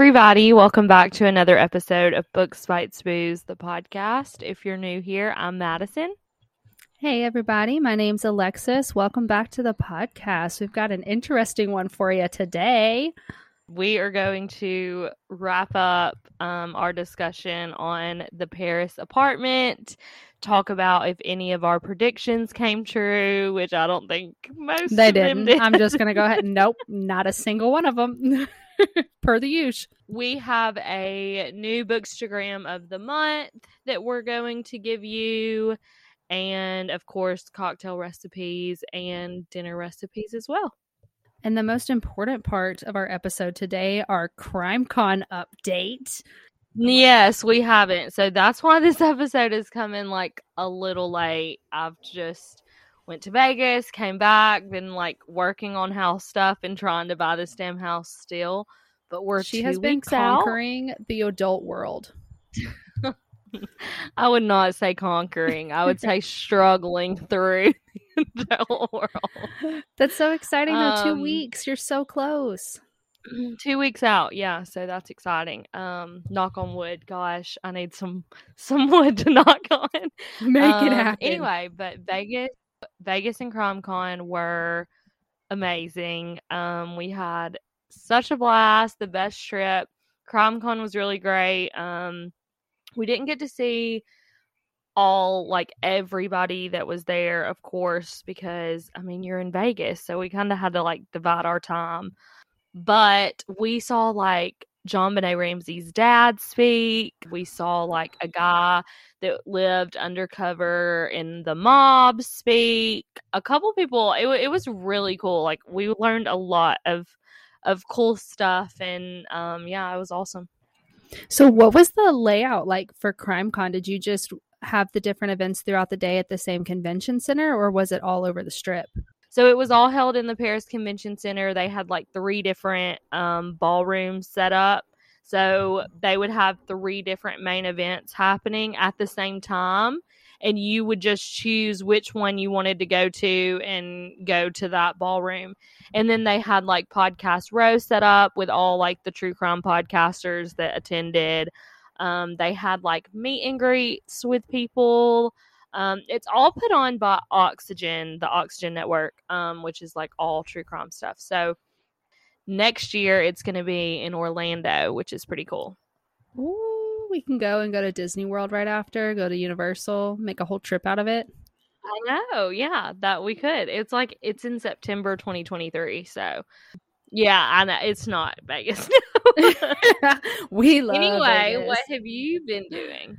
everybody. Welcome back to another episode of Books Bites Booze, the podcast. If you're new here, I'm Madison. Hey, everybody. My name's Alexis. Welcome back to the podcast. We've got an interesting one for you today. We are going to wrap up um, our discussion on the Paris apartment, talk about if any of our predictions came true, which I don't think most They of didn't. did. I'm just going to go ahead. Nope, not a single one of them. per the use. we have a new bookstagram of the month that we're going to give you and of course cocktail recipes and dinner recipes as well And the most important part of our episode today, our CrimeCon update. yes we haven't so that's why this episode is coming like a little late i've just went to vegas came back been like working on house stuff and trying to buy this damn house still but we're she two has been weeks out. conquering the adult world. I would not say conquering. I would say struggling through the adult world. That's so exciting, though. Two Um, weeks. You're so close. Two weeks out, yeah. So that's exciting. Um, knock on wood. Gosh, I need some some wood to knock on. Make it Um, happen. Anyway, but Vegas, Vegas and CrimeCon were amazing. Um, we had such a blast. The best trip. CrimeCon was really great. Um, we didn't get to see all like everybody that was there, of course, because I mean you're in Vegas, so we kind of had to like divide our time. But we saw like JonBenét Ramsey's dad speak. We saw like a guy that lived undercover in the mob speak. A couple people. It it was really cool. Like we learned a lot of of cool stuff, and um, yeah, it was awesome. So, what was the layout like for CrimeCon? Did you just have the different events throughout the day at the same convention center, or was it all over the strip? So it was all held in the Paris Convention Center. They had like three different um, ballrooms set up. So they would have three different main events happening at the same time. And you would just choose which one you wanted to go to and go to that ballroom. And then they had like podcast row set up with all like the true crime podcasters that attended. Um, they had like meet and greets with people. Um, it's all put on by Oxygen, the Oxygen Network, um, which is like all true crime stuff. So next year it's going to be in Orlando, which is pretty cool. Ooh, we can go and go to Disney World right after, go to Universal, make a whole trip out of it. I know, yeah, that we could. It's like it's in September 2023, so yeah, I know it's not Vegas. we love anyway, Vegas. what have you been doing?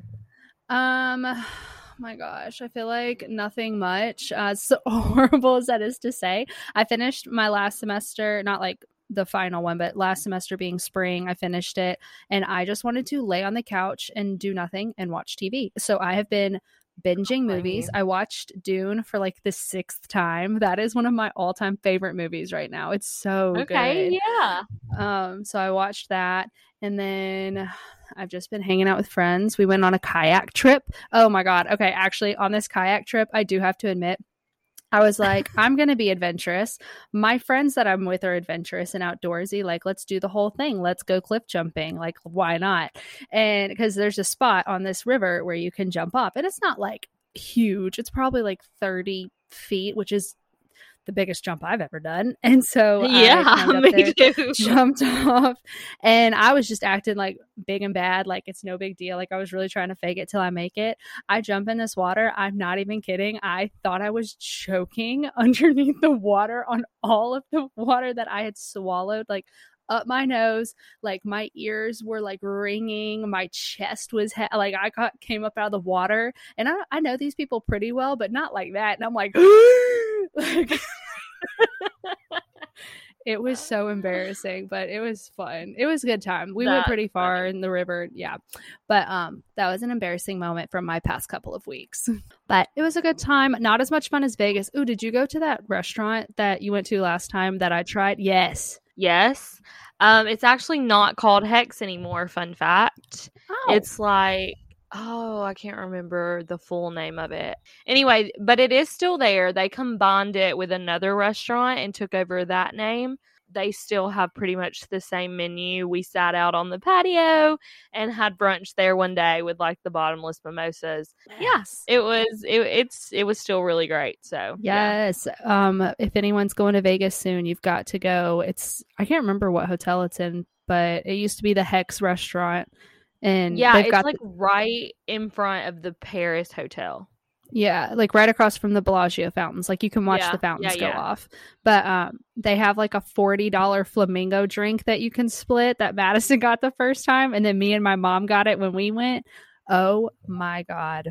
Um, my gosh, I feel like nothing much. Uh, so horrible as that is to say, I finished my last semester, not like the final one, but last semester being spring, I finished it, and I just wanted to lay on the couch and do nothing and watch TV. So I have been binging movies. I watched Dune for like the sixth time. That is one of my all-time favorite movies right now. It's so Okay, good. yeah. Um, so I watched that, and then I've just been hanging out with friends. We went on a kayak trip. Oh my god! Okay, actually, on this kayak trip, I do have to admit, I was like, I'm gonna be adventurous. My friends that I'm with are adventurous and outdoorsy. Like, let's do the whole thing. Let's go cliff jumping. Like, why not? And because there's a spot on this river where you can jump off, and it's not like huge. It's probably like 30 feet, which is the biggest jump I've ever done. And so yeah, me there, too. jumped off and I was just acting like big and bad, like it's no big deal. Like I was really trying to fake it till I make it. I jump in this water. I'm not even kidding. I thought I was choking underneath the water on all of the water that I had swallowed. Like up my nose, like my ears were like ringing, my chest was he- like I got came up out of the water, and I I know these people pretty well, but not like that. And I'm like, like it was so embarrassing, but it was fun. It was a good time. We went pretty far funny. in the river, yeah. But um that was an embarrassing moment from my past couple of weeks. But it was a good time. Not as much fun as Vegas. Ooh, did you go to that restaurant that you went to last time that I tried? Yes. Yes. Um, it's actually not called Hexx anymore, fun fact. Oh. It's like oh, I can't remember the full name of it. Anyway, but it is still there. They combined it with another restaurant and took over that name. they still have pretty much the same menu. We sat out on the patio and had brunch there one day with like the bottomless mimosas. Yes, it was it, it's it was still really great. So yeah. Yes. Um, if anyone's going to Vegas soon, you've got to go. It's I can't remember what hotel it's in, but it used to be the Hexx restaurant. And Yeah, it's like right in front of the Paris hotel. Yeah, like right across from the Bellagio fountains. Like you can watch Yeah, the fountains yeah, go yeah. off. But um they have like a $40 flamingo drink that you can split that Madison got the first time and then me and my mom got it when we went. Oh my god.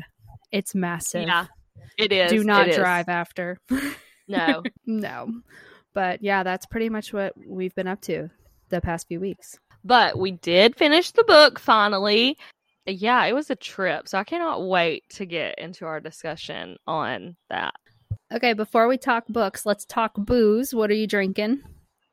It's massive. Yeah. It is. Do not it is. drive after. No. no. But yeah, that's pretty much what we've been up to the past few weeks. But we did finish the book finally. Yeah, it was a trip. So I cannot wait to get into our discussion on that. Okay, before we talk books, let's talk booze. What are you drinking?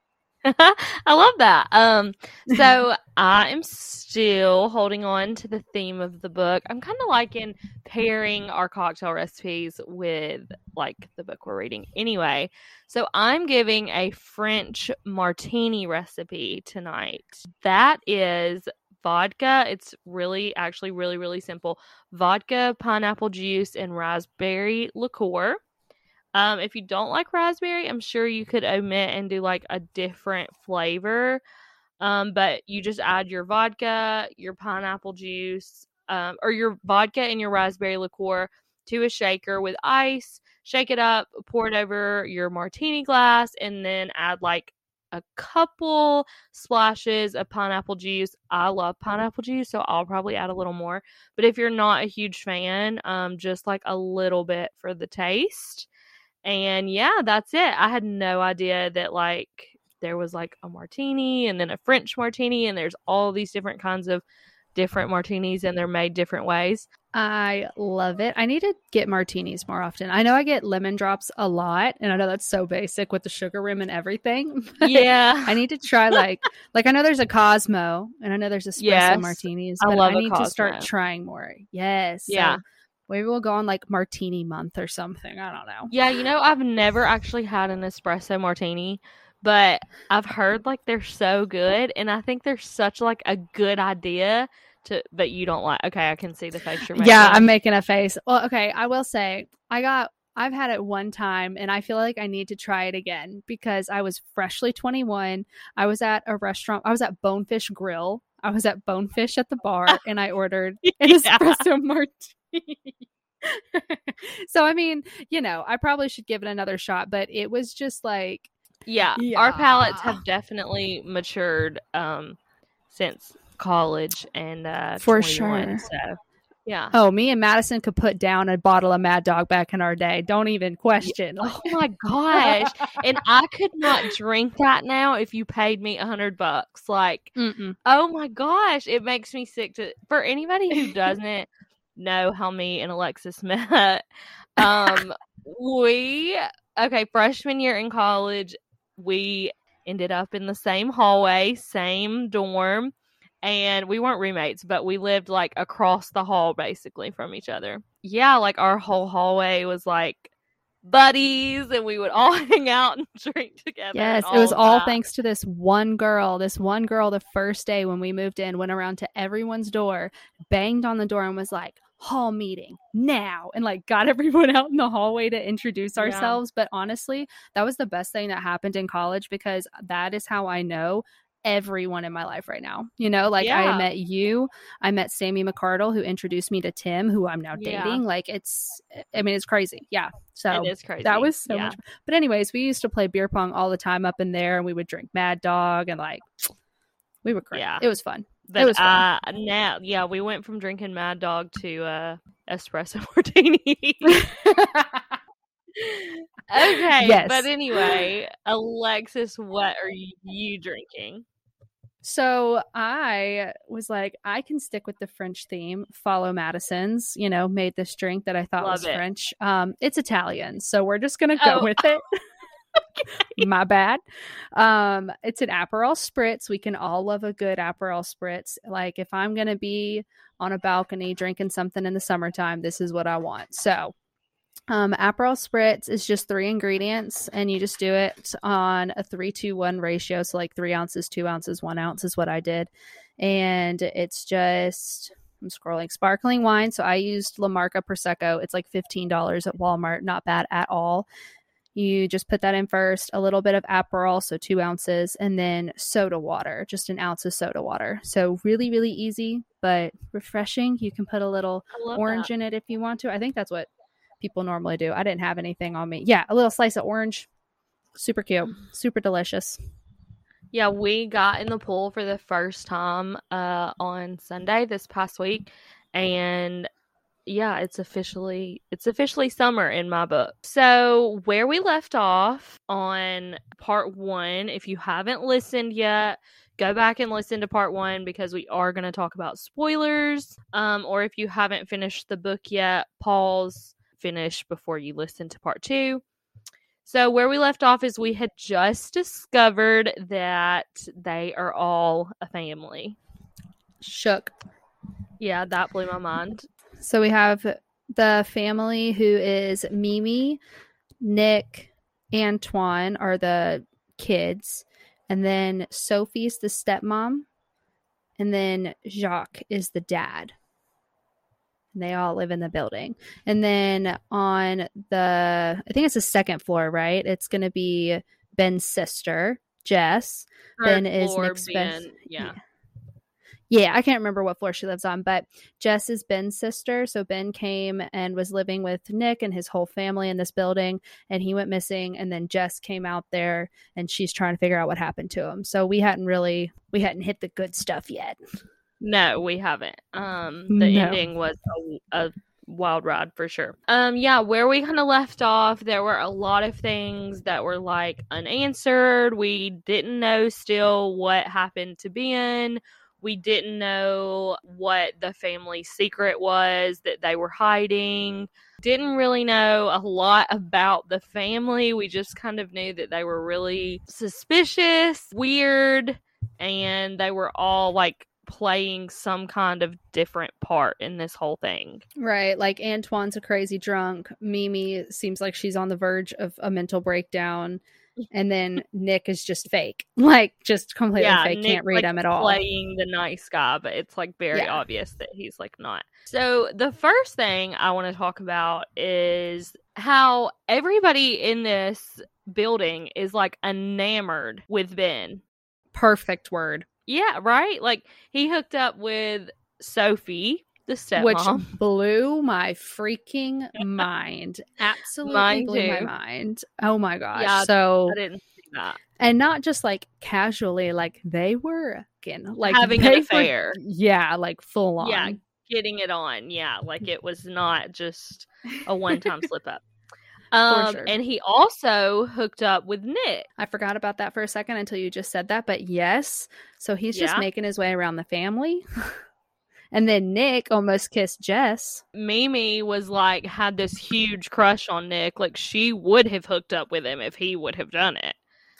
I love that. Um, so I am still holding on to the theme of the book. I'm kind of liking pairing our cocktail recipes with like the book we're reading anyway. So I'm giving a French martini recipe tonight. That is vodka. It's really, actually, really, really simple vodka, pineapple juice, and raspberry liqueur. Um, if you don't like raspberry, I'm sure you could omit and do like a different flavor. Um, but you just add your vodka, your pineapple juice, um, or your vodka and your raspberry liqueur to a shaker with ice. Shake it up, pour it over your martini glass, and then add like a couple splashes of pineapple juice. I love pineapple juice, so I'll probably add a little more. But if you're not a huge fan, um, just like a little bit for the taste. And yeah, that's it. I had no idea that like there was like a martini and then a French martini, and there's all these different kinds of different martinis, and they're made different ways. I love it. I need to get martinis more often. I know I get lemon drops a lot, and I know that's so basic with the sugar rim and everything. Yeah. I need to try like like I know there's a Cosmo and I know there's espresso Yes. martinis, I love I need to start trying more. Yes. so Yeah. maybe we'll go on like martini month or something. I don't know. Yeah, you know, I've never actually had an espresso martini, but I've heard like they're so good, and I think they're such like a good idea to. But you don't like? Okay, I can see the face you're making. Yeah, I'm making a face. Well, okay, I will say I got I've had it one time and I feel like I need to try it again because I was freshly 21. I was at a restaurant. I was at Bonefish Grill. I was at Bonefish at the bar and I ordered an Yeah. espresso martini. so I mean, you know, I probably should give it another shot, but it was just like Yeah, our palates have definitely matured um since college and uh For 21, sure. So yeah. oh, me and Madison could put down a bottle of Mad Dog back in our day. Don't even question. Oh my gosh. and I could not drink that now if you paid me a hundred bucks. Like mm-mm. Oh my gosh, it makes me sick to for anybody who doesn't know how me and Alexis met. Um we okay, freshman year in college, we ended up in the same hallway, same dorm, and we weren't roommates, but we lived like across the hall basically from each other. Yeah, like our whole hallway was like buddies and we would all hang out and drink together. Yes, it was all that. thanks to this one girl. This one girl, the first day when we moved in, went around to everyone's door, banged on the door, and was like, hall meeting now. And like got everyone out in the hallway to introduce Yeah. ourselves. But honestly, that was the best thing that happened in college because that is how I know everyone in my life right now. You know, like Yeah. I met you, I met Sammy McCardle, who introduced me to Tim, who I'm now Yeah. dating. Like it's, I mean, it's crazy. Yeah. So It is crazy. that was so Yeah. much. But anyways, we used to play beer pong all the time up in there, and we would drink Mad Dog, and like we were great. Yeah. It was fun. But was fun. uh now yeah, we went from drinking Mad Dog to uh espresso martini. okay. Yes. But anyway, Alexis, what are you drinking? so I was like, I can stick with the French theme. Follow Madison's. You know, made this drink that I thought Love was it. French. Um, it's Italian, so we're just gonna go Oh. with it. My bad. Um, it's an Aperol spritz. We can all love a good Aperol spritz. Like if I'm gonna be on a balcony drinking something in the summertime, this is what I want. So Um, Aperol Spritz is just three ingredients, and you just do it on a three to one ratio. So, like three ounces, two ounces, one ounce is what I did. And it's just, I'm scrolling, sparkling wine. So, I used La Marca Prosecco. It's like $15 at Walmart. Not bad at all. You just put that in first, a little bit of Aperol, so two ounces, and then soda water, just an ounce of soda water. So, really, really easy, but refreshing. You can put a little orange that. in it if you want to. I think that's what people normally do. I didn't have anything on me. Yeah, a little slice of orange. Super cute. Super delicious. Yeah, we got in the pool for the first time uh, on Sunday this past week, and yeah, it's officially it's officially summer in my book. So where we left off on part one, if you haven't listened yet, go back and listen to part one because we are going to talk about spoilers. Um, or if you haven't finished the book yet, pause, finish before you listen to part two. So, where we left off is we had just discovered that they are all a family. Shook. Yeah, that blew my mind. So we have the family who is Mimi, Nick, Antoine are the kids, and then Sophie's the stepmom, and then Jacques is the dad. And they all live in the building. And then on the, I think it's the second floor, right? It's going to be Ben's sister, Jess. Ben is Nick's best- being- yeah. Yeah, I can't remember what floor she lives on, but Jess is Ben's sister. So Ben came and was living with Nick and his whole family in this building, and he went missing. And then Jess came out there, and she's trying to figure out what happened to him. So we hadn't really we hadn't hit the good stuff yet. No, we haven't. Um, the No. ending was a, a wild ride for sure. Um, yeah, where we kind of left off, there were a lot of things that were like unanswered. We didn't know still what happened to Ben. We didn't know what the family secret was that they were hiding. Didn't really know a lot about the family. We just kind of knew that they were really suspicious, weird, and they were all like playing some kind of different part in this whole thing. Right. Like Antoine's a crazy drunk. Mimi seems like she's on the verge of a mental breakdown. And then Nick is just fake. Like just completely fake. Nick, Can't read like, him at all. Playing the nice guy, but it's like very Yeah. obvious that he's like not. So the first thing I want to talk about is how everybody in this building is like enamored with Ben. Perfect word. Yeah, right? Like he hooked up with Sophie, the stepmom. which blew my freaking mind. Absolutely Mine blew my mind. Oh my gosh. Yeah, so I didn't see that. and not just like casually, like they were again like Having an were- affair. yeah, like full on. Yeah, getting it on. Yeah, like it was not just a one time slip up. Um, sure. and he also hooked up with Nick. I forgot about that for a second until you just said that, but yes. So he's just making his way around the family. and then Nick almost kissed Jess. Mimi was like had this huge crush on Nick. Like she would have hooked up with him if he would have done it.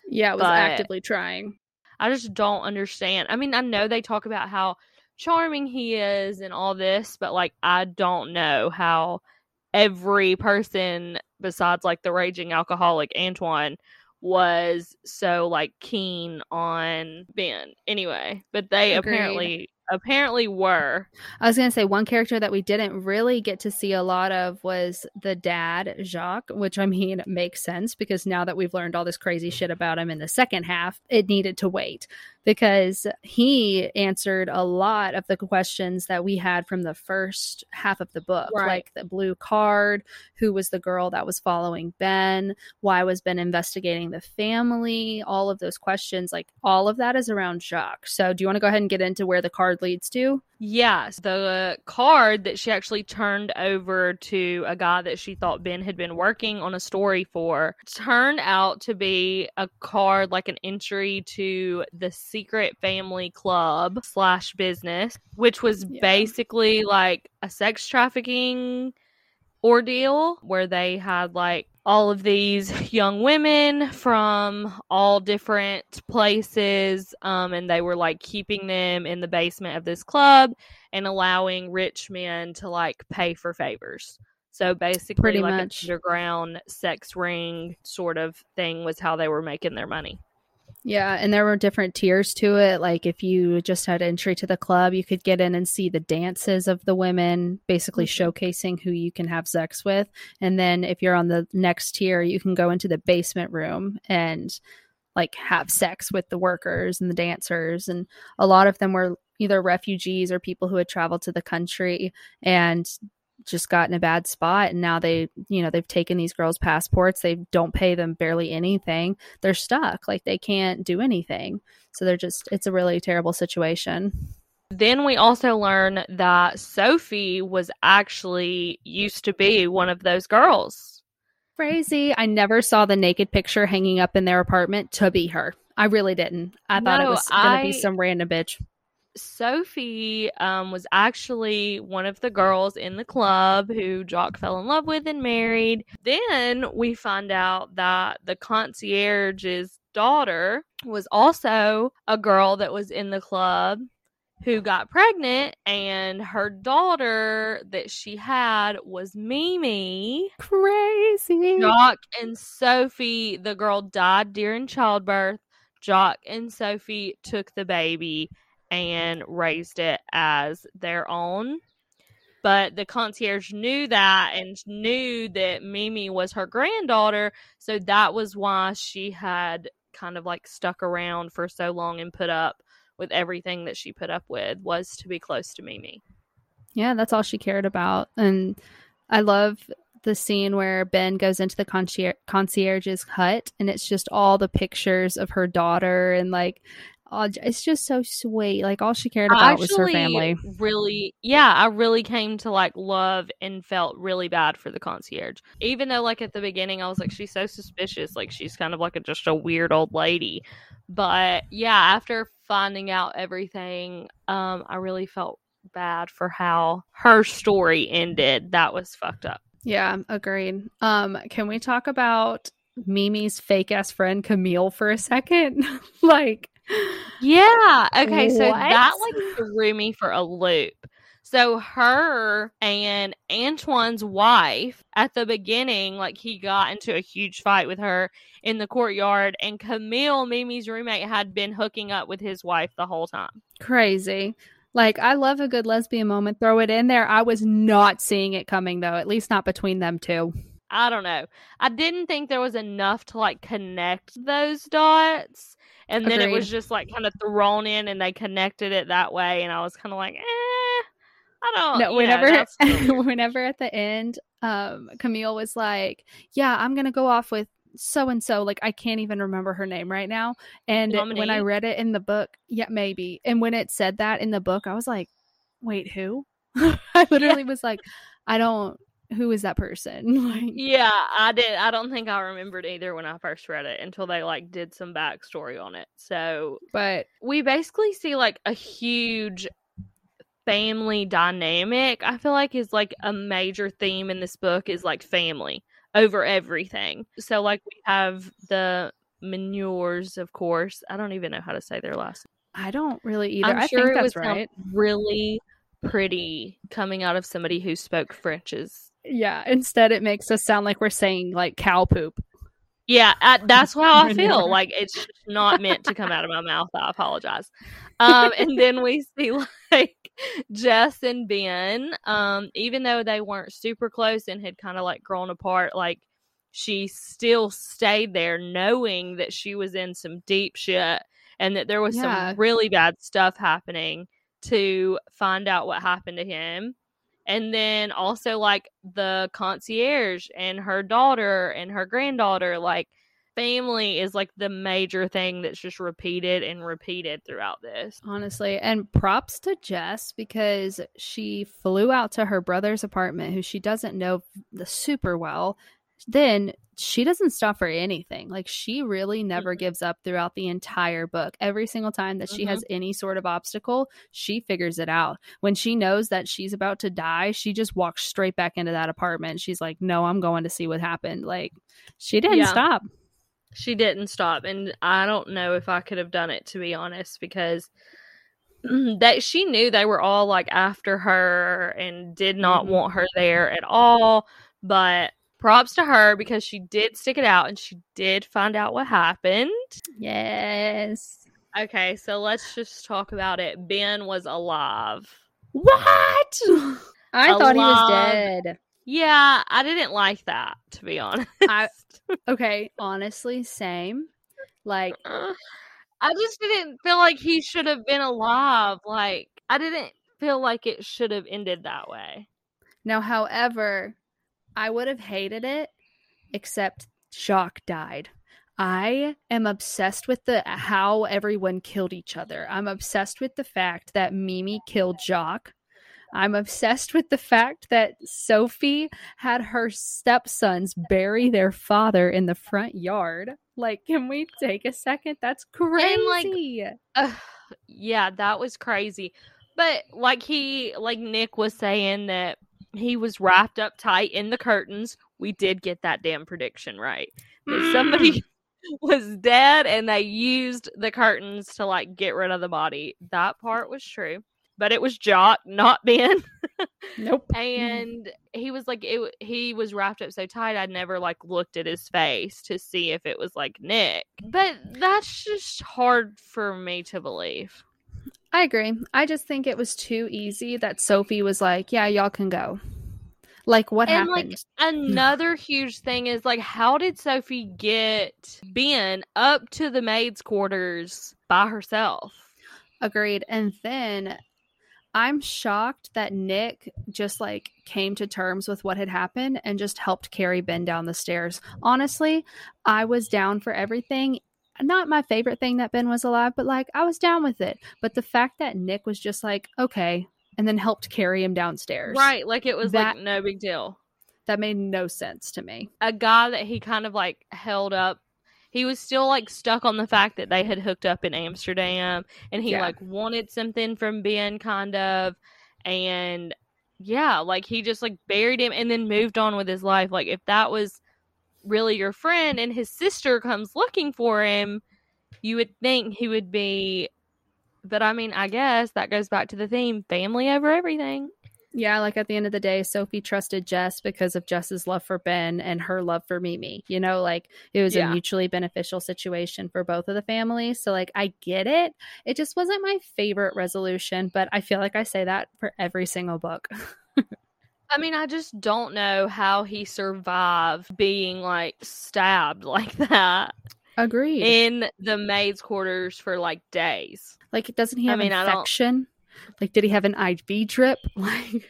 Yeah, was But- actively trying. I just don't understand. I mean, I know they talk about how charming he is and all this, but like I don't know how every person besides like the raging alcoholic Antoine was so like keen on Ben anyway. But they Agreed. apparently apparently were. I was going to say one character that we didn't really get to see a lot of was the dad, Jacques, which I mean makes sense because now that we've learned all this crazy shit about him in the second half, it needed to wait because he answered a lot of the questions that we had from the first half of the book, Right. like the blue card, who was the girl that was following Ben, why was Ben investigating the family, all of those questions, like all of that is around Jacques. So, do you want to go ahead and get into where the card leads to? Yes, the card that she actually turned over to a guy that she thought Ben had been working on a story for turned out to be a card like an entry to the secret family club slash business, which was Yeah. basically like a sex trafficking ordeal where they had like all of these young women from all different places um and they were like keeping them in the basement of this club and allowing rich men to like pay for favors So basically, Pretty like much. an underground sex ring sort of thing was how they were making their money. Yeah, and there were different tiers to it. Like if you just had entry to the club, you could get in and see the dances of the women, basically Mhm. showcasing who you can have sex with. And then if you're on the next tier, you can go into the basement room and like have sex with the workers and the dancers. And a lot of them were either refugees or people who had traveled to the country and just got in a bad spot and now they you know they've taken these girls passports they don't pay them barely anything they're stuck like they can't do anything. So they're just it's a really terrible situation. Then we also learn that Sophie was actually used to be one of those girls. crazy. I never saw the naked picture hanging up in their apartment to be her. I really didn't. I thought it was gonna be some random bitch Sophie um, was actually one of the girls in the club who Jacques fell in love with and married. Then we find out that the concierge's daughter was also a girl that was in the club who got pregnant, and her daughter that she had was Mimi. crazy Jacques and Sophie, the girl died during childbirth. Jacques and Sophie took the baby and raised it as their own. But the concierge knew that and knew that Mimi was her granddaughter. So that was why she had kind of like stuck around for so long and put up with everything that she put up with was to be close to Mimi. Yeah, that's all she cared about. And I love the scene where Ben goes into the concierge concierge's hut and it's just all the pictures of her daughter and like all, it's just so sweet. Like all she cared about was her family. Really, yeah, I really came to like love and felt really bad for the concierge. Even though, like at the beginning, I was like, she's so suspicious. Like she's kind of like a, just a weird old lady. But yeah, after finding out everything, um, I really felt bad for how her story ended. That was fucked up. Yeah, agreed. Um, can we talk about Mimi's fake ass friend Camille for a second? like Yeah. Okay. So What? that like threw me for a loop. So her and Antoine's wife at the beginning, like he got into a huge fight with her in the courtyard, and Camille, Mimi's roommate, had been hooking up with his wife the whole time. crazy. Like I love a good lesbian moment. Throw it in there. I was not seeing it coming though, at least not between them two. I don't know. I didn't think there was enough to like connect those dots. And then it was just like kind of thrown in and they connected it that way. And I was kind of like, eh, I don't no, you know, whenever whenever at the end, um, Camille was like, "Yeah, I'm gonna go off with so and so." Like I can't even remember her name right now. And when I read it in the book, yeah, maybe. And when it said that in the book, I was like, "Wait, who?" I literally was like, "I don't. Who is that person?" like, Yeah, I did. I don't think I remembered either when I first read it until they like did some backstory on it. So but we basically see like a huge family dynamic. I feel like is like a major theme in this book is like family over everything. So like we have the manures, of course. I don't even know how to say their last. I don't really either. I'm I sure think it that's was right. really pretty coming out of somebody who spoke French's Yeah. Instead, it makes us sound like we're saying like cow poop. Yeah, I, that's how I feel. Like it's not meant to come out of my mouth. I apologize. Um, and then we see like Jess and Ben. Um, even though they weren't super close and had kind of like grown apart, like she still stayed there, knowing that she was in some deep shit and that there was Yeah. some really bad stuff happening. To find out what happened to him and then also like the concierge and her daughter and her granddaughter like family is like the major thing that's just repeated and repeated throughout this honestly. And props to Jess because she flew out to her brother's apartment, who she doesn't know super well. Then she doesn't stop for anything. Like she really never mm-hmm. gives up throughout the entire book. Every single time that she has mm-hmm. any sort of obstacle, she figures it out. When she knows that she's about to die, she just walks straight back into that apartment. She's like, "No, I'm going to see what happened." Like she didn't Yeah. stop. she didn't stop and i don't know if i could have done it to be honest because mm, that she knew they were all like after her and did not Mhm. want mm-hmm. her there at all But props to her because she did stick it out and she did find out what happened. Yes. Okay, so let's just talk about it. Ben was alive. What? I thought he was dead. Yeah, I didn't like that, to be honest. I- Okay, honestly, same. Like, I just didn't feel like he should have been alive. Like, I didn't feel like it should have ended that way. now, however, I would have hated it, except Jacques died. I am obsessed with the how everyone killed each other. I'm obsessed with the fact that Mimi killed Jacques. I'm obsessed with the fact that Sophie had her stepsons bury their father in the front yard. Like, can we take a second? That's crazy. like, Ugh, yeah, that was crazy. But like he, like Nick was saying that he was wrapped up tight in the curtains. We did get that damn prediction right. That somebody mm. was dead and they used the curtains to like get rid of the body. That part was true. But it was Jacques, not Ben. nope. and he was like it, he was wrapped up so tight i never like looked at his face to see if it was like nick but that's just hard for me to believe I agree. I just think it was too easy that Sophie was like, "Yeah, y'all can go." Like, what happened? And, happened? like, another huge thing is like how did sophie get ben up to the maid's quarters by herself Agreed. And then I'm shocked that Nick just like came to terms with what had happened and just helped carry Ben down the stairs. Honestly, I was down for everything. Not my favorite thing that Ben was alive, but like I was down with it. But the fact that Nick was just like, okay, and then helped carry him downstairs. right like it was That- like no big deal That made no sense to me. a guy that he kind of like held up he was still like stuck on the fact that they had hooked up in Amsterdam and he Yeah. like wanted something from Ben kind of and yeah like he just like buried him and then moved on with his life like if that was really your friend and his sister comes looking for him you would think he would be but I mean I guess that goes back to the theme family over everything Yeah, like at the end of the day, Sophie trusted Jess because of Jess's love for Ben and her love for Mimi. You know, like it was Yeah. a mutually beneficial situation for both of the families. So, like, I get it. It just wasn't my favorite resolution, but I feel like I say that for every single book. I mean, I just don't know how he survived being like stabbed like that Agreed. in the maid's quarters for like days. like, doesn't he have mean, I don't- infection? Like, did he have an IV drip? Like,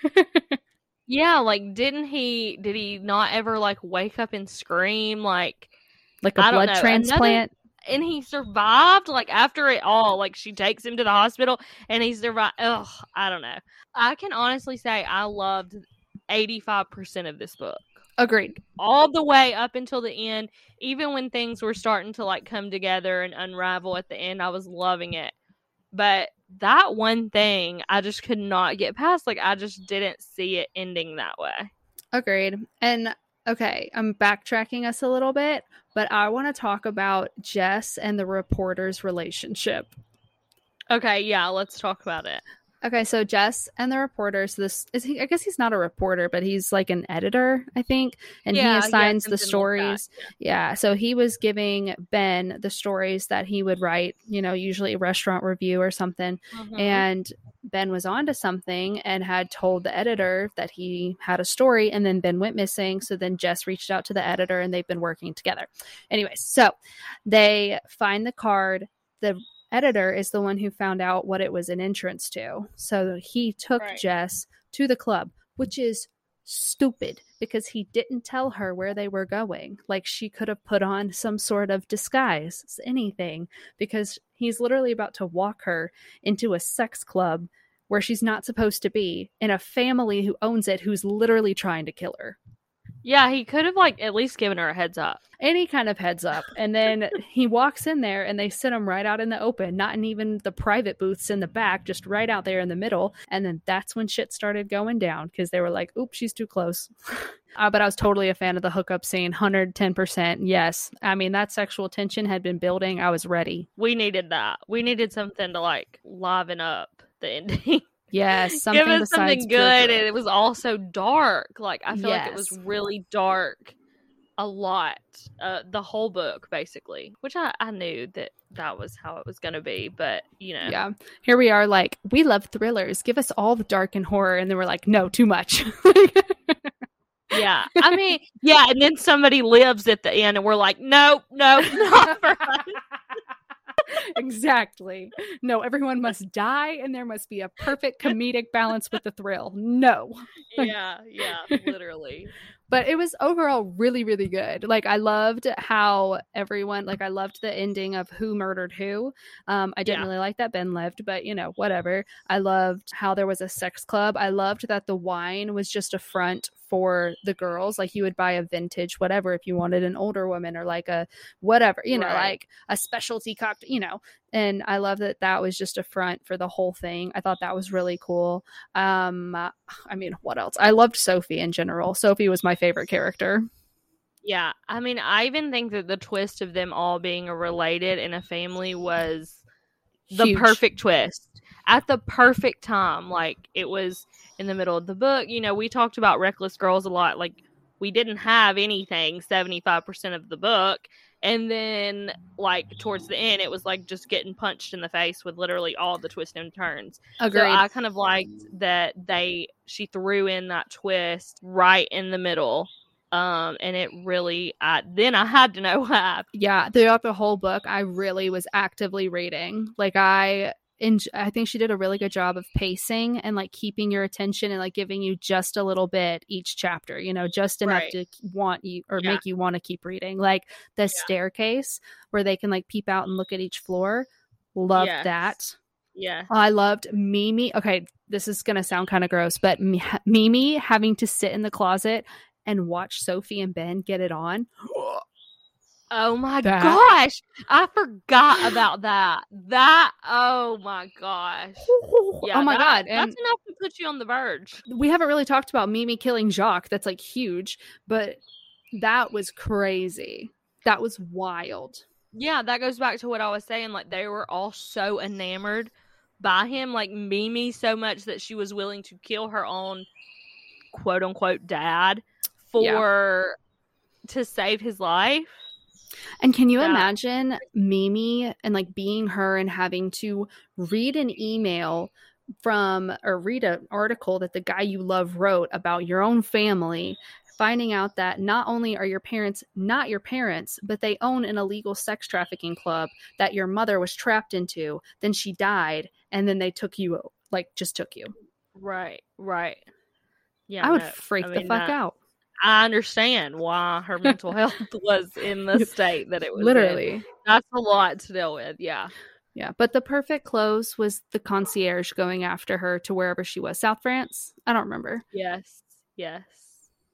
Yeah, like didn't he did he not ever like wake up and scream like like a I blood know. Another- transplant? and he survived like after it all like she takes him to the hospital and he survived ugh i don't know i can honestly say i loved 85% of this book Agreed. all the way up until the end even when things were starting to like come together and unravel at the end i was loving it but that one thing i just could not get past like i just didn't see it ending that way Agreed. And okay, I'm backtracking us a little bit, but I want to talk about Jess and the reporter's relationship. okay yeah let's talk about it Okay, so Jess and the reporters. This is he. I guess he's not a reporter, but he's like an editor, I think, and Yeah, he yeah, assigns the something like stories. yeah, so he was giving Ben the stories that he would write. You know, usually a restaurant review or something, Mhm. and Ben was onto something and had told the editor that he had a story, and then Ben went missing. So then Jess reached out to the editor, and they've been working together. Anyways, so they find the card. The editor is the one who found out what it was an entrance to. So he took Right. Jess to the club, which is stupid because he didn't tell her where they were going. Like she could have put on some sort of disguise, anything, because he's literally about to walk her into a sex club where she's not supposed to be in a family who owns it who's literally trying to kill her. Yeah he could have like at least given her a heads up Any kind of heads up. And then he walks in there and they sit him right out in the open, not in even the private booths in the back, just right out there in the middle. And then that's when shit started going down because they were like, oops, she's too close. uh, but I was totally a fan of the hookup scene, 110%. Yes. I mean, that sexual tension had been building. I was ready. we needed that we needed something to like liven up the ending Yes, something Give us something good, and it was also dark. Like I feel like it was really dark, a lot. Uh, the whole book, basically, which I I knew that that was how it was going to be, but you know, Yeah. Here we are, like, we love thrillers. Give us all the dark and horror. And then we're like, no, too much. yeah. I mean, yeah, and then somebody lives at the end, and we're like, nope, nope, not for us. exactly. No, everyone must die, and there must be a perfect comedic balance with the thrill. No. yeah, yeah, literally. But it was overall really, really good. Like I loved how everyone like I loved the ending of who murdered who. Um, I didn't Yeah. really like that Ben lived, but you know, whatever. I loved how there was a sex club. I loved that the wine was just a front for the girls. Like you would buy a vintage whatever if you wanted an older woman or like a whatever, you know, Right. like a specialty cocktail, you know. And I love that that was just a front for the whole thing. I thought that was really cool. Um, I mean, what else? I loved Sophie in general. Sophie was my favorite character. Yeah, I mean, I even think that the twist of them all being related in a family was the Huge. perfect twist at the perfect time. Like it was in the middle of the book. You know, we talked about Reckless Girls a lot. Like we didn't have anything 75% of the book. And then, like, towards the end, it was like just getting punched in the face with literally all the twists and turns. Agreed. So I kind of liked that they she threw in that twist right in the middle. Um, and it really, I then I had to know happened. yeah, throughout the whole book, I really was actively reading. Like I. En- I think she did a really good job of pacing and like keeping your attention and like giving you just a little bit each chapter, you know, just enough Right. to want you or Yeah. make you want to keep reading. Like the staircase where they can like peep out and look at each floor. Loved Yes. that. Yeah, I loved Mimi. Okay, this is going to sound kind of gross, but Mimi having to sit in the closet and watch Sophie and Ben get it on. Oh my That- gosh. I forgot about that. That oh my gosh. Yeah, oh my that- god. And that's enough to put you on the verge. we haven't really talked about Mimi killing Jacques. That's like huge, but that was crazy. That was wild. Yeah, that goes back to what I was saying. Like they were all so enamored by him, like Mimi so much that she was willing to kill her own quote unquote dad Yeah. for to save his life. And can you Yeah. imagine Mimi and like being her and having to read an email from or read an article that the guy you love wrote about your own family, finding out that not only are your parents not your parents, but they own an illegal sex trafficking club that your mother was trapped into, then she died, and then they took you like just took you. Right, right. Yeah, I would no, freak I the fuck that- out. I understand why her mental health was in the state that it was. in. Literally. that's a lot to deal with. Yeah, Yeah, but the perfect close was the concierge going after her to wherever she was. South France? I don't remember. yes, yes.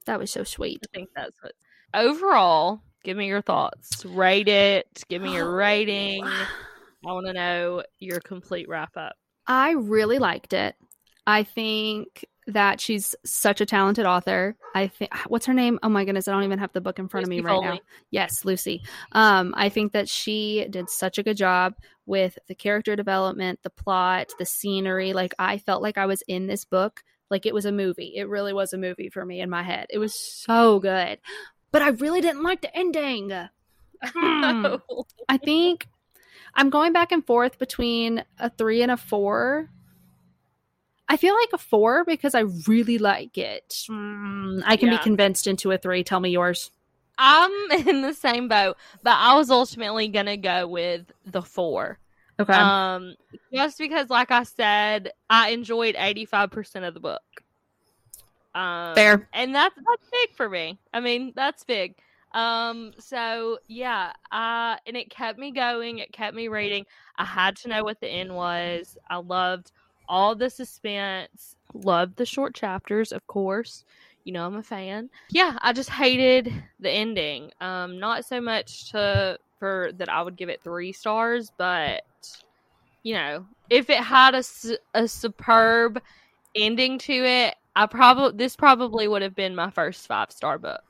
That was so sweet. I think that's what. Overall, give me your thoughts. Rate it. Give me your oh, rating. I want to know your complete wrap up. I really liked it. I think that she's such a talented author. I think what's her name? Oh my goodness, I don't even have the book in front Lucy of me right now. Yes, Lucy. Um, I think that she did such a good job with the character development, the plot, the scenery. Like I felt like I was in this book, like it was a movie. It really was a movie for me in my head. It was so good. But I really didn't like the ending. Hmm. I think I'm going back and forth between a three and a four. I feel like a four because I really like it. Mm, I can Yeah. be convinced into a three. Tell me yours. I'm in the same boat, but I was ultimately gonna go with the four. Okay. Um, just because, like I said, I enjoyed eighty five percent of the book. Um, Fair. and that's that's big for me. I mean, that's big. Um, so yeah, uh, and it kept me going. It kept me reading. I had to know what the end was. I loved all the suspense. Loved the short chapters, of course. You know, I'm a fan. Yeah, I just hated the ending. Um, not so much to for that I would give it three stars, but you know, if it had a, a superb ending to it, I probably this probably would have been my first five star book.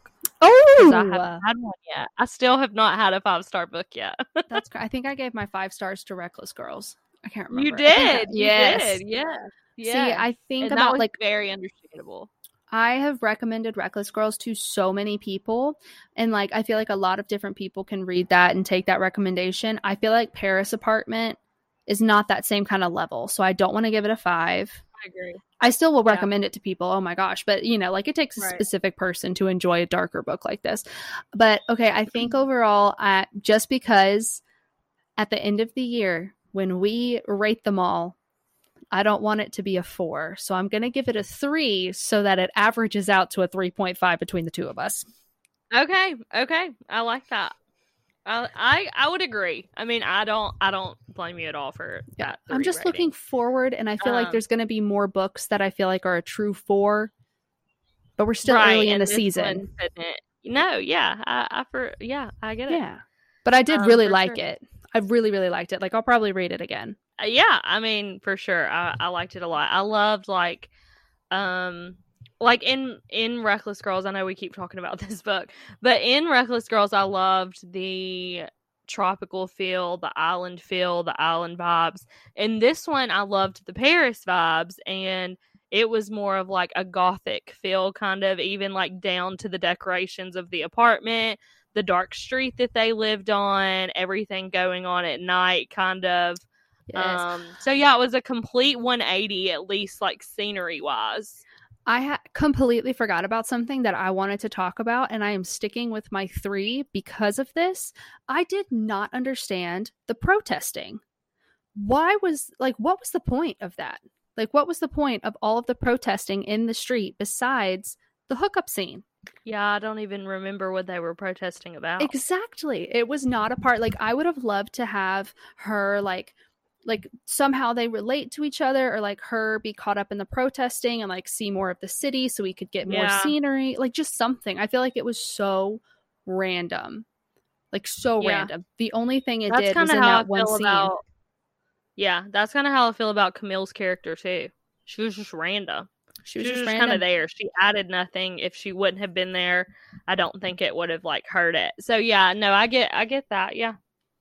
'Cause I haven't Oh, had one yet. I still have not had a five star book yet. that's. cr- I think I gave my five stars to Reckless Girls. I can't remember. You I I- did. You yes. did. Yeah. See, I think and that about was like very understandable. I have recommended Reckless Girls to so many people. And like, I feel like a lot of different people can read that and take that recommendation. I feel like Paris Apartment is not that same kind of level. So I don't want to give it a five. I agree. I still will Yeah. recommend it to people. Oh my gosh. But, you know, like it takes a Right. specific person to enjoy a darker book like this. But okay, I think overall, uh, just because at the end of the year, when we rate them all, I don't want it to be a four. So I'm going to give it a three so that it averages out to a 3.5 between the two of us. Okay, okay, I like that. I, I I would agree. I mean, I don't I don't blame you at all for that. I'm just rating. looking forward, and I feel like Um, there's going to be more books that I feel like are a true four, but we're still Right, early in the season. No, yeah, I, I for yeah, I get it. Yeah. But I did Um, really like sure. it. I really, really liked it. Like, I'll probably read it again. Uh, yeah i mean for sure I, I liked it a lot i loved like um like in in reckless girls i know we keep talking about this book but in reckless girls i loved the tropical feel the island feel the island vibes in this one i loved the paris vibes and it was more of like a gothic feel kind of even like down to the decorations of the apartment the dark street that they lived on everything going on at night kind of um, so yeah, it was a complete 180 at least like scenery wise. I ha- completely forgot about something that I wanted to talk about, and I am sticking with my three because of this. I did not understand the protesting. Why was like, what was the point of that? Like, what was the point of all of the protesting in the street besides the hookup scene? Yeah, I don't even remember what they were protesting about. Exactly. It was not a part like I would have loved to have her like like somehow they relate to each other or like her be caught up in the protesting and like see more of the city so we could get more Yeah. scenery like just something i feel like it was so random like so Yeah. random the only thing it that's did was in how I that one feel scene about. Yeah, that's kind of how I feel about Camille's character too. She was just random. She She was was, just, just kind of there. She added nothing. If she wouldn't have been there, I don't think it would have like hurt it. So yeah, no, I get, I get that. Yeah.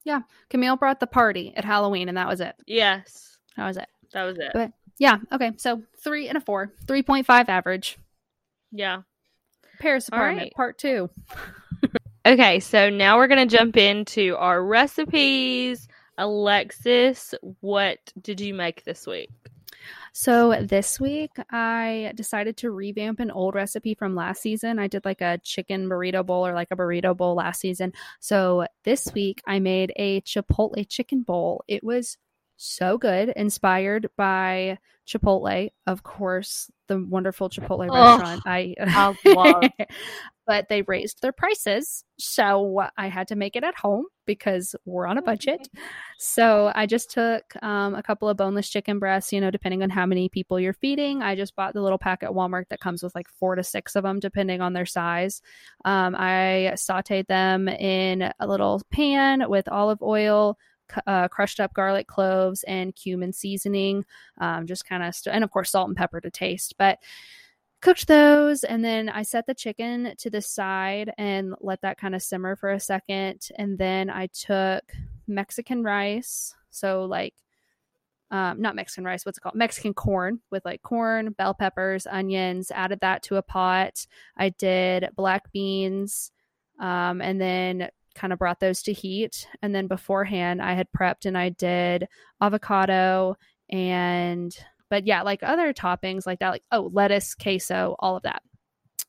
Yeah. Camille brought the party at halloween and that was it Yes, that was it that was it. But- yeah okay so three and a four 3.5 average yeah. paris apartment right. part two Okay, so now we're gonna jump into our recipes. Alexis, what did you make this week? So this week I decided to revamp an old recipe from last season. I did like a chicken burrito bowl or like a burrito bowl last season. So this week I made a Chipotle chicken bowl. It was so good, inspired by Chipotle, of course, the wonderful Chipotle Oh, restaurant. I I love. but they raised their prices. So I had to make it at home because we're on a budget. So I just took um, a couple of boneless chicken breasts, you know, depending on how many people you're feeding. I just bought the little pack at Walmart that comes with like four to six of them, depending on their size. Um, I sauteed them in a little pan with olive oil. Uh, crushed up garlic cloves and cumin seasoning um, just kind of st- and of course salt and pepper to taste but cooked those and then I set the chicken to the side and let that kind of simmer for a second and then I took Mexican rice so like um, not Mexican rice what's it called? Mexican corn with like corn bell peppers onions added that to a pot. I did black beans um, and then kind of brought those to heat and then beforehand I had prepped and I did avocado and but yeah, like other toppings like that, like oh, lettuce, queso, all of that.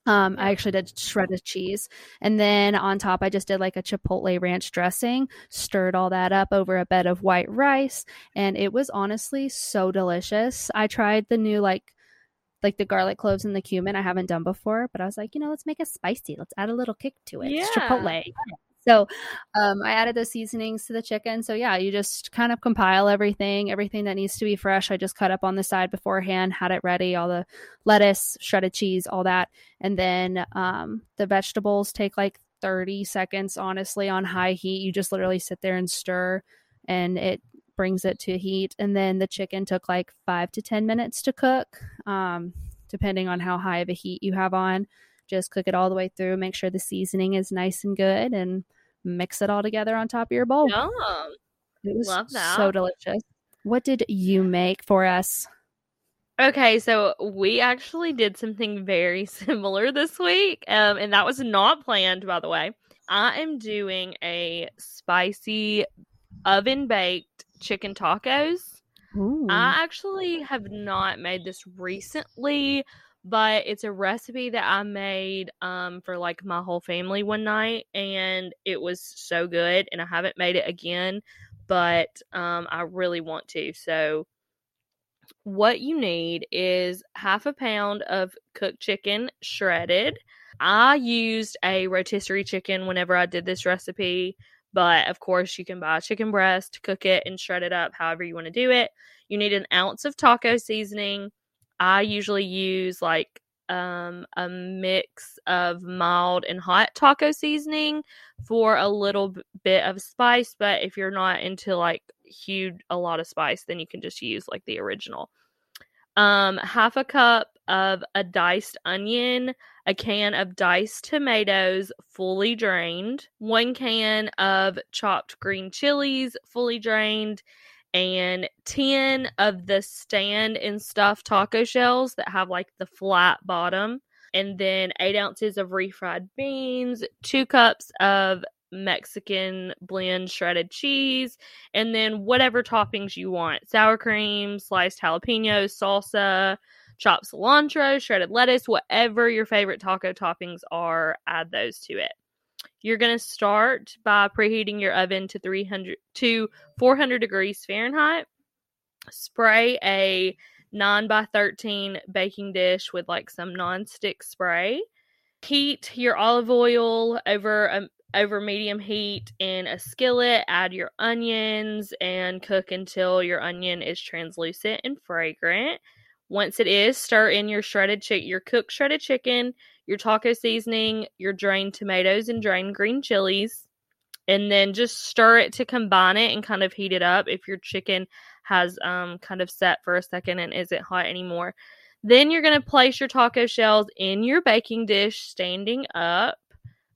Um, I actually did shredded cheese, and then on top, I just did like a chipotle ranch dressing. Stirred all that up over a bed of white rice, and it was honestly so delicious. I tried the new like like the garlic cloves and the cumin I haven't done before, but I was like, you know, let's make it spicy. Let's add a little kick to it. It's Chipotle. So um, I added those seasonings to the chicken. So yeah, you just kind of compile everything, everything that needs to be fresh. I just cut up on the side beforehand, had it ready, all the lettuce, shredded cheese, all that, and then um, the vegetables take like 30 seconds, honestly, on high heat. You just literally sit there and stir, and it brings it to heat. And then the chicken took like five to 10 minutes to cook, um, depending on how high of a heat you have on. Just cook it all the way through. Make sure the seasoning is nice and good, and mix it all together on top of your bowl. Yum. It was Love that. so delicious. What did you make for us? Okay, so we actually did something very similar this week, um, and that was not planned, by the way. I am doing a spicy oven baked chicken tacos. Ooh. I actually have not made this recently, but it's a recipe that I made um, for like my whole family one night, and it was so good. And I haven't made it again, but um, I really want to. So, what you need is half a pound of cooked chicken shredded. I used a rotisserie chicken whenever I did this recipe, but of course, you can buy a chicken breast, cook it, and shred it up however you want to do it. You need an ounce of taco seasoning. I usually use like um, a mix of mild and hot taco seasoning for a little bit of spice. But if you're not into like huge, a lot of spice, then you can just use like the original. Um, half a cup of a diced onion, a can of diced tomatoes, fully drained, one can of chopped green chilies, fully drained, and 10 of the stand and stuffed taco shells that have like the flat bottom, and then eight ounces of refried beans, two cups of Mexican blend shredded cheese, and then whatever toppings you want sour cream, sliced jalapenos, salsa, chopped cilantro, shredded lettuce, whatever your favorite taco toppings are, add those to it. You're going to start by preheating your oven to 300 to 400 degrees Fahrenheit. Spray a 9 by 13 baking dish with like some non-stick spray. Heat your olive oil over a over medium heat in a skillet. Add your onions and cook until your onion is translucent and fragrant. Once it is, stir in your shredded chick your cooked shredded chicken, your taco seasoning, your drained tomatoes and drained green chilies, and then just stir it to combine it and kind of heat it up if your chicken has um kind of set for a second and isn't hot anymore. Then you're going to place your taco shells in your baking dish standing up.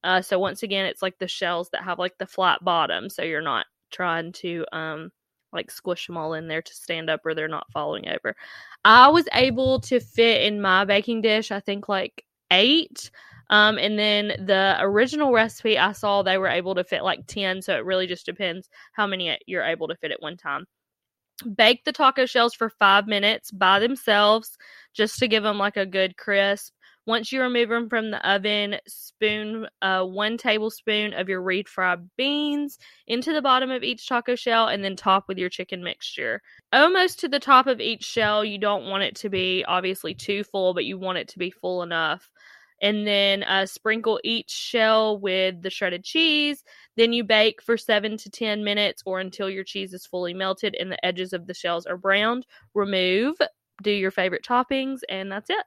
Uh, so once again, it's like the shells that have like the flat bottom, so you're not trying to um like squish them all in there to stand up or they're not falling over. I was able to fit in my baking dish, I think like eight. Um, and then the original recipe I saw, they were able to fit like 10. So it really just depends how many you're able to fit at one time. Bake the taco shells for five minutes by themselves just to give them like a good crisp. Once you remove them from the oven, spoon uh, one tablespoon of your refried beans into the bottom of each taco shell and then top with your chicken mixture. Almost to the top of each shell, you don't want it to be obviously too full, but you want it to be full enough. And then uh, sprinkle each shell with the shredded cheese. Then you bake for seven to 10 minutes or until your cheese is fully melted and the edges of the shells are browned. Remove, do your favorite toppings, and that's it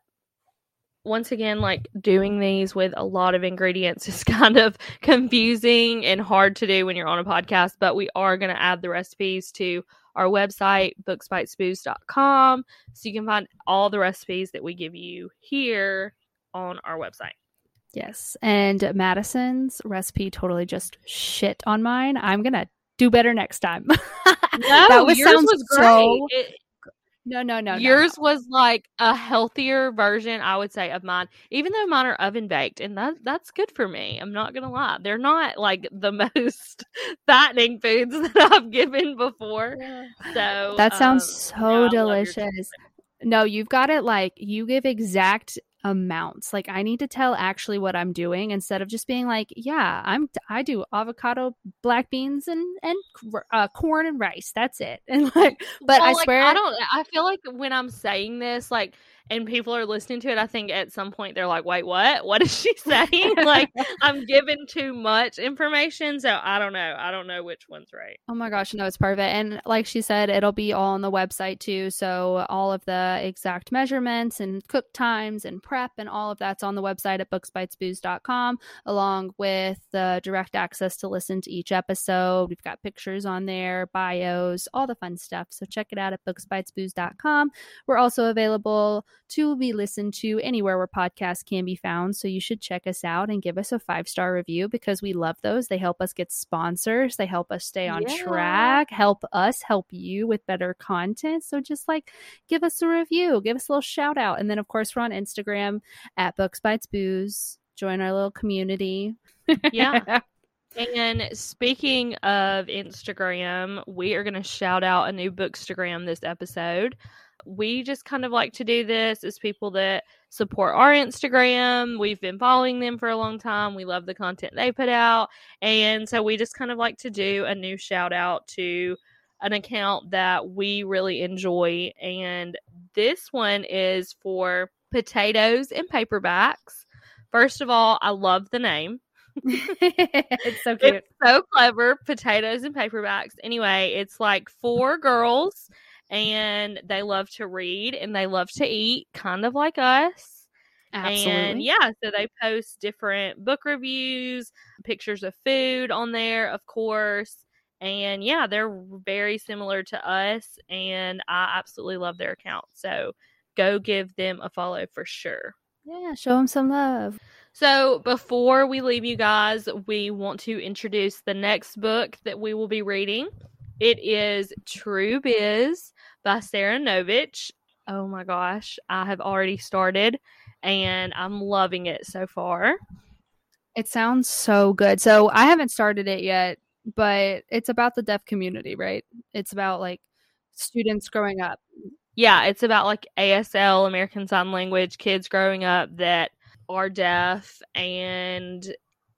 once again, like doing these with a lot of ingredients is kind of confusing and hard to do when you're on a podcast, but we are going to add the recipes to our website, booksbitesbooze.com, so you can find all the recipes that we give you here on our website. Yes. And Madison's recipe totally just shit on mine. I'm going to do better next time. no, that was, yours was great. So, it, no, no, no. Yours no, no. was like a healthier version, I would say, of mine. Even though mine are oven baked, and that that's good for me. I'm not gonna lie. They're not like the most fattening foods that I've given before. So that sounds um, so no, delicious. No, you've got it like you give exact amounts. Like I need to tell actually what I'm doing instead of just being like, yeah, I'm I do avocado, black beans, and and uh, corn and rice. That's it. And like, but well, I like, swear, I don't. I feel like when I'm saying this, like and people are listening to it, I think at some point they're like, wait, what? What is she saying? like, I'm giving too much information. So I don't know. I don't know which one's right. Oh my gosh. No, it's perfect. And like she said, it'll be all on the website too. So all of the exact measurements and cook times and prep and all of that's on the website at booksbitesbooze.com, along with the direct access to listen to each episode. We've got pictures on there, bios, all the fun stuff. So check it out at booksbitesbooze.com. We're also available to be listened to anywhere where podcasts can be found. So you should check us out and give us a five star review because we love those. They help us get sponsors, they help us stay on Yeah. track, help us help you with better content. So just like give us a review, give us a little shout out. And then, of course, we're on Instagram at Books Bites Booze. Join our little community. Yeah. And speaking of Instagram, we are going to shout out a new Bookstagram this episode. We just kind of like to do this as people that support our Instagram. We've been following them for a long time. We love the content they put out. And so we just kind of like to do a new shout out to an account that we really enjoy. And this one is for potatoes and paperbacks. First of all, I love the name. it's so cute. It's so clever. Potatoes and paperbacks. Anyway, it's like four girls and they love to read and they love to eat, kind of like us. Absolutely. And yeah, so they post different book reviews, pictures of food on there, of course. And yeah, they're very similar to us. And I absolutely love their account. So go give them a follow for sure. Yeah, show them some love. So, before we leave you guys, we want to introduce the next book that we will be reading. It is True Biz by Sara Nović. Oh my gosh, I have already started and I'm loving it so far. It sounds so good. So I haven't started it yet, but it's about the deaf community, right? It's about like students growing up. Yeah, it's about like ASL, American Sign Language, kids growing up that are deaf and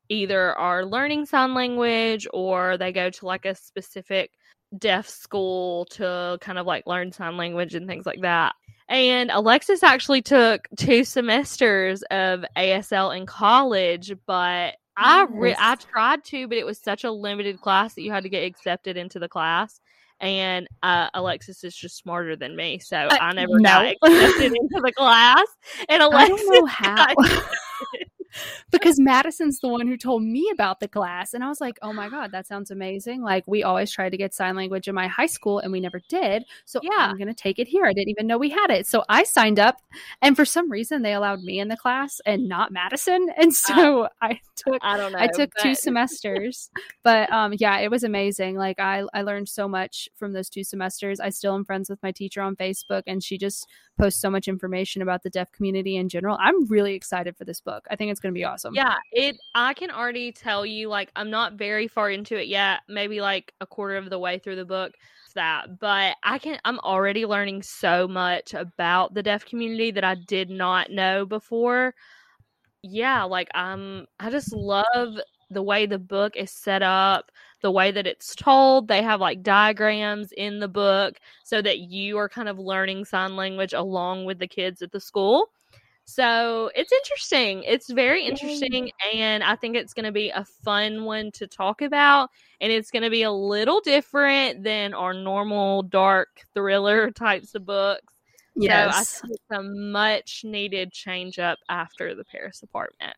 either are learning sign language or they go to like a specific deaf school to kind of like learn sign language and things like that. And Alexis actually took two semesters of ASL in college, but I re- I tried to, but it was such a limited class that you had to get accepted into the class. And uh, Alexis is just smarter than me, so I never got Uh, accepted into the class. And I Alexis don't know how. Because Madison's the one who told me about the class. And I was like, oh my God, that sounds amazing. Like, we always tried to get sign language in my high school and we never did. So Yeah. I'm going to take it here. I didn't even know we had it. So I signed up. And for some reason, they allowed me in the class and not Madison. And so I took. I don't know. I took two semesters, but um, yeah, it was amazing. Like I, I learned so much from those two semesters. I still am friends with my teacher on Facebook, and she just posts so much information about the deaf community in general. I'm really excited for this book. I think it's going to be awesome. Yeah, it I can already tell you like I'm not very far into it yet, maybe like a quarter of the way through the book that, but I can I'm already learning so much about the deaf community that I did not know before. Yeah, like i'm I just love the way the book is set up, the way that it's told. They have like diagrams in the book so that you are kind of learning sign language along with the kids at the school. So it's interesting. It's very interesting. And I think it's going to be a fun one to talk about. And it's going to be a little different than our normal dark thriller types of books. So I Yes. think it's a much needed change up after the Paris apartment.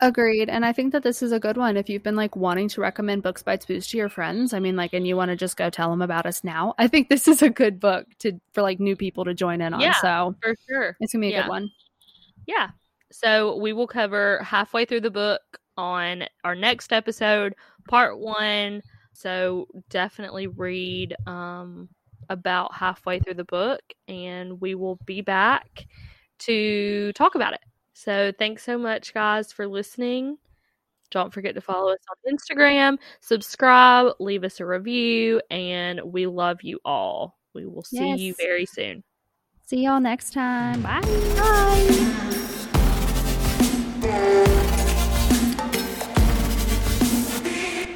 Agreed. And I think that this is a good one if you've been like wanting to recommend Books Bites Booze to your friends. I mean, like, and you want to just go tell them about us now. I think this is a good book to for like new people to join in on. Yeah. So For sure. it's gonna be a Yeah. good one. Yeah. So we will cover halfway through the book on our next episode, part one. So definitely read um, about halfway through the book, and we will be back to talk about it. So thanks so much, guys, for listening. Don't forget to follow us on Instagram, subscribe, leave us a review, and we love you all. We will see you very soon. See y'all next time. Bye. Bye. Thank you.